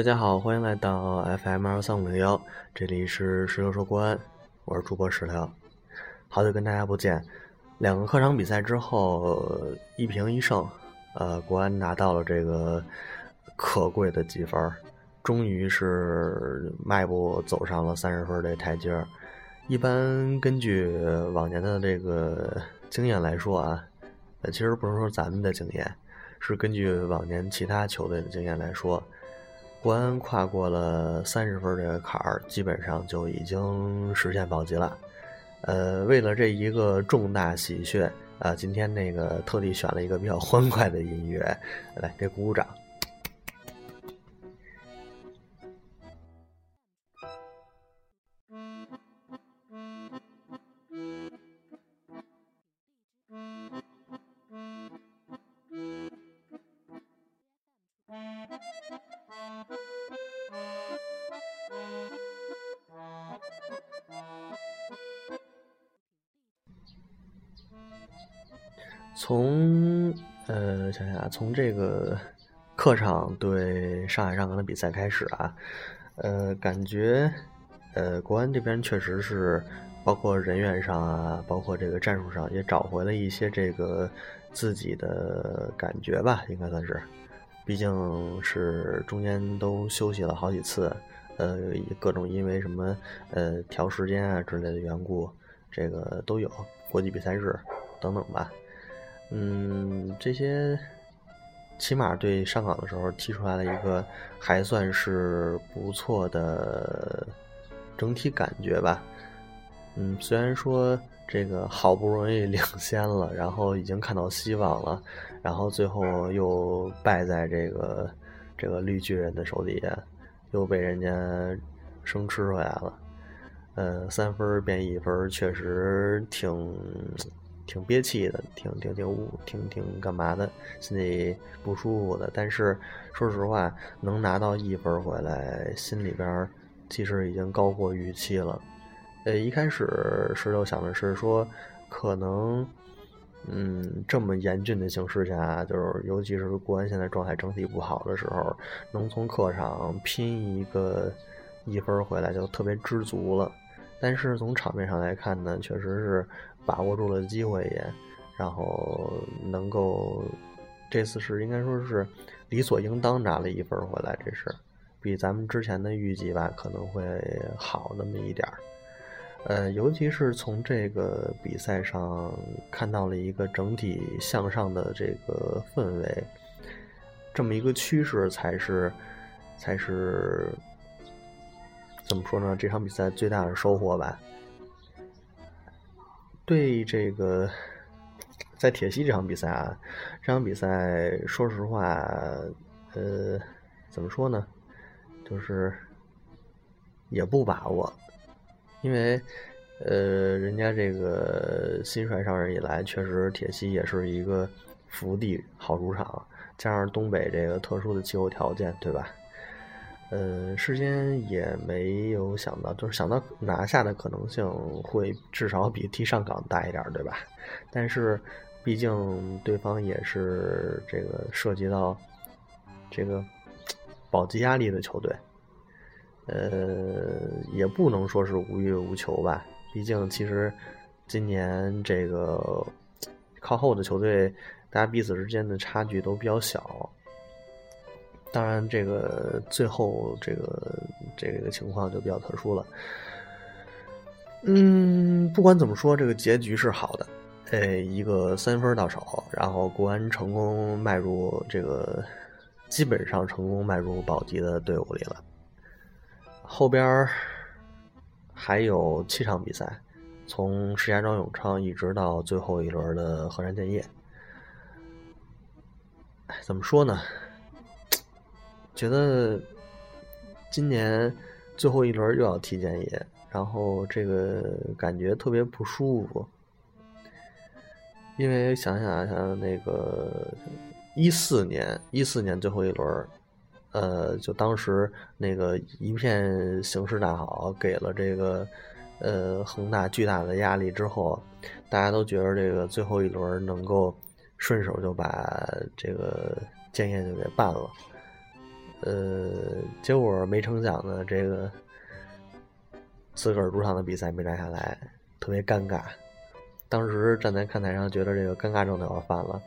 大家好，欢迎来到 FM 二三五零幺，这里是石榴说国安，我是主播石榴。好久跟大家不见，两个客场比赛之后一平一胜，呃，国安拿到了这个可贵的积分，终于是迈步走上了三十分这台阶儿。一般根据往年的这个经验来说啊，呃，其实不是说咱们的经验，是根据往年其他球队的经验来说。国安跨过了三十分这个坎儿，基本上就已经实现保级了。呃，为了这一个重大喜讯，啊，今天那个特地选了一个比较欢快的音乐，来给鼓鼓掌。从呃，想想啊，从这个客场对上海上港的比赛开始啊，呃，感觉呃，国安这边确实是包括人员上啊，包括这个战术上也找回了一些这个自己的感觉吧，应该算是。毕竟是中间都休息了好几次，呃，各种因为什么呃调时间啊之类的缘故，这个都有国际比赛日等等吧。嗯，这些起码对上岗的时候踢出来了一个还算是不错的整体感觉吧。嗯，虽然说这个好不容易领先了，然后已经看到希望了，然后最后又败在这个这个绿巨人的手底下，又被人家生吃回来了。呃，三分变一分，确实挺。挺憋气的，挺挺挺挺挺干嘛的，心里不舒服的。但是说实话，能拿到一分回来，心里边其实已经高过预期了。呃，一开始石头想的是说，可能，嗯，这么严峻的形势下，就是尤其是国安现在状态整体不好的时候，能从客场拼一个一分回来，就特别知足了。但是从场面上来看呢，确实是。把握住了机会也，然后能够这次是应该说是理所应当拿了一分回来，这是比咱们之前的预计吧可能会好那么一点儿。呃，尤其是从这个比赛上看到了一个整体向上的这个氛围，这么一个趋势才是才是怎么说呢？这场比赛最大的收获吧。对这个，在铁西这场比赛啊，这场比赛说实话，呃，怎么说呢，就是也不把握，因为呃，人家这个新帅上任以来，确实铁西也是一个福地好主场，加上东北这个特殊的气候条件，对吧？呃，事先也没有想到，就是想到拿下的可能性会至少比踢上港大一点，对吧？但是，毕竟对方也是这个涉及到这个保级压力的球队，呃，也不能说是无欲无求吧。毕竟，其实今年这个靠后的球队，大家彼此之间的差距都比较小。当然，这个最后这个这个情况就比较特殊了。嗯，不管怎么说，这个结局是好的。哎，一个三分到手，然后国安成功迈入这个基本上成功迈入保级的队伍里了。后边还有七场比赛，从石家庄永昌一直到最后一轮的河山建业。哎，怎么说呢？觉得今年最后一轮又要踢建业，然后这个感觉特别不舒服，因为想想像那个一四年一四年最后一轮，呃，就当时那个一片形势大好，给了这个呃恒大巨大的压力之后，大家都觉得这个最后一轮能够顺手就把这个建业就给办了。呃，结果没成想呢，这个自个儿主场的比赛没拿下来，特别尴尬。当时站在看台上，觉得这个尴尬症都要犯了，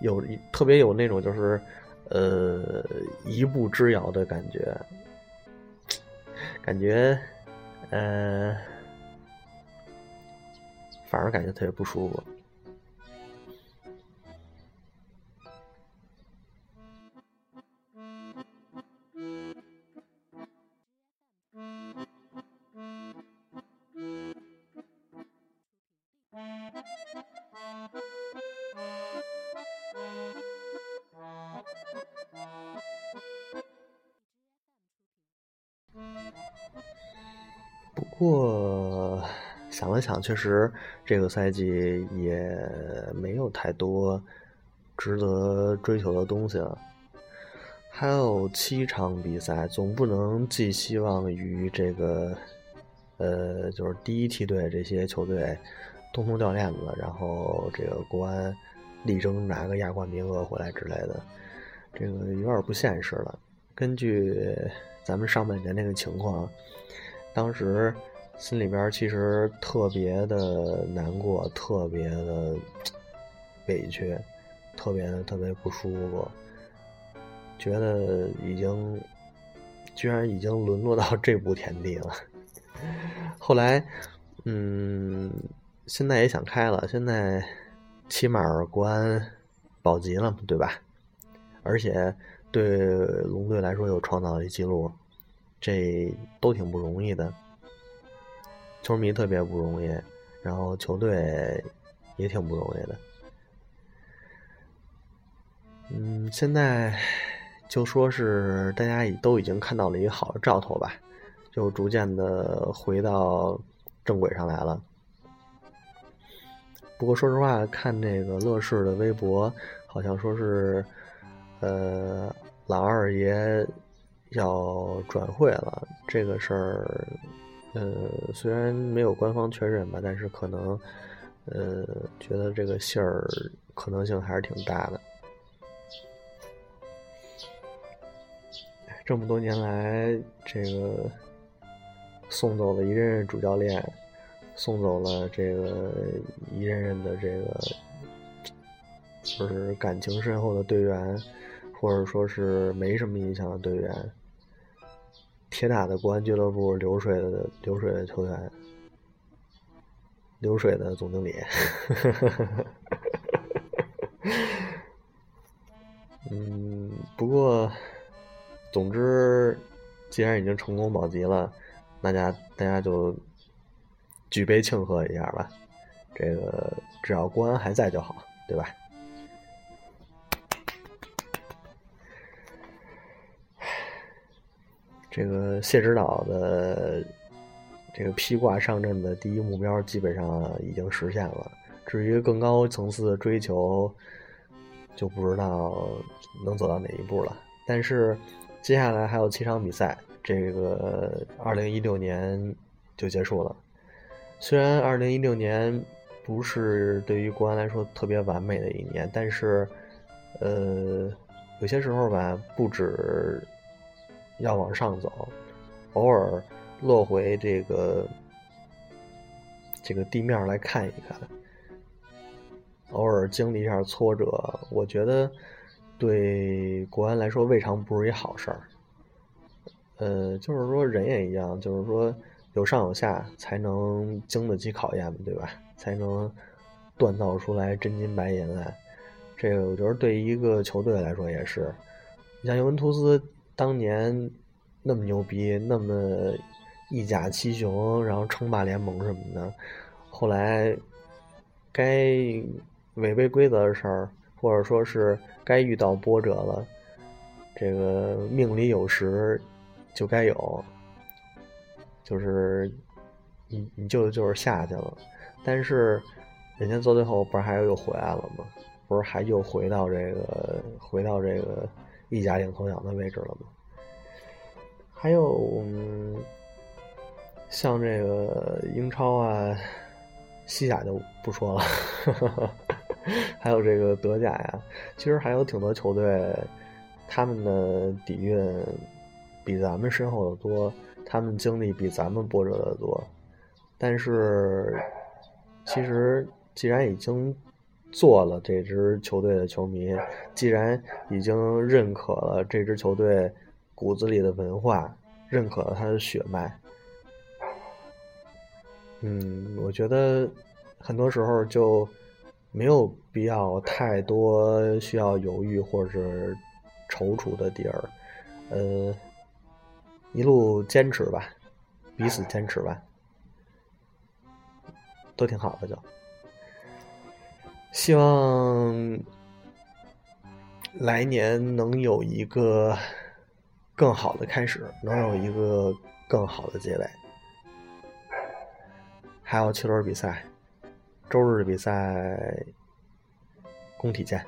有特别有那种就是呃一步之遥的感觉，感觉呃，反而感觉特别不舒服。过想了想，确实这个赛季也没有太多值得追求的东西了。还有七场比赛，总不能寄希望于这个，呃，就是第一梯队这些球队通通掉链子，然后这个国安力争拿个亚冠名额回来之类的，这个有点不现实了。根据咱们上半年那个情况，当时心里边其实特别的难过，特别的委屈，特别的特别不舒服，觉得已经居然已经沦落到这步田地了。后来，嗯，现在也想开了，现在起码国安保级了，对吧？而且。对龙队来说，又创造了一记录，这都挺不容易的。球迷特别不容易，然后球队也挺不容易的。嗯，现在就说是大家都已经看到了一个好的兆头吧，就逐渐的回到正轨上来了。不过说实话，看这个乐视的微博，好像说是。呃，老二爷要转会了，这个事儿，呃，虽然没有官方确认吧，但是可能，呃，觉得这个信儿可能性还是挺大的。这么多年来，这个送走了一任任主教练，送走了这个一任任的这个，就是感情深厚的队员。或者说是没什么印象的队员，铁塔的国安俱乐部流水的流水的球员，流水的总经理，嗯，不过，总之，既然已经成功保级了，大家大家就举杯庆贺一下吧。这个只要国安还在就好，对吧？这个谢指导的这个披挂上阵的第一目标基本上已经实现了，至于更高层次的追求，就不知道能走到哪一步了。但是接下来还有七场比赛，这个二零一六年就结束了。虽然二零一六年不是对于国安来说特别完美的一年，但是呃，有些时候吧，不止。要往上走，偶尔落回这个这个地面来看一看，偶尔经历一下挫折，我觉得对国安来说未尝不是一好事儿。呃，就是说人也一样，就是说有上有下才能经得起考验嘛对吧？才能锻造出来真金白银来。这个我觉得对于一个球队来说也是，你像尤文图斯。当年那么牛逼，那么一甲七雄，然后称霸联盟什么的，后来该违背规则的事儿，或者说是该遇到波折了，这个命里有时就该有，就是你你就就是下去了，但是人家到最后不是还有又回来了吗？不是还又回到这个回到这个。一甲领头羊的位置了吗？还有，像这个英超啊、西甲就不说了，还有这个德甲呀，其实还有挺多球队，他们的底蕴比咱们深厚的多，他们经历比咱们波折的多。但是，其实既然已经做了这支球队的球迷，既然已经认可了这支球队骨子里的文化，认可了他的血脉，嗯，我觉得很多时候就没有必要太多需要犹豫或者是踌躇的地儿，呃，一路坚持吧，彼此坚持吧，都挺好的，就。希望来年能有一个更好的开始，能有一个更好的结尾。还有七轮比赛，周日比赛，工体见。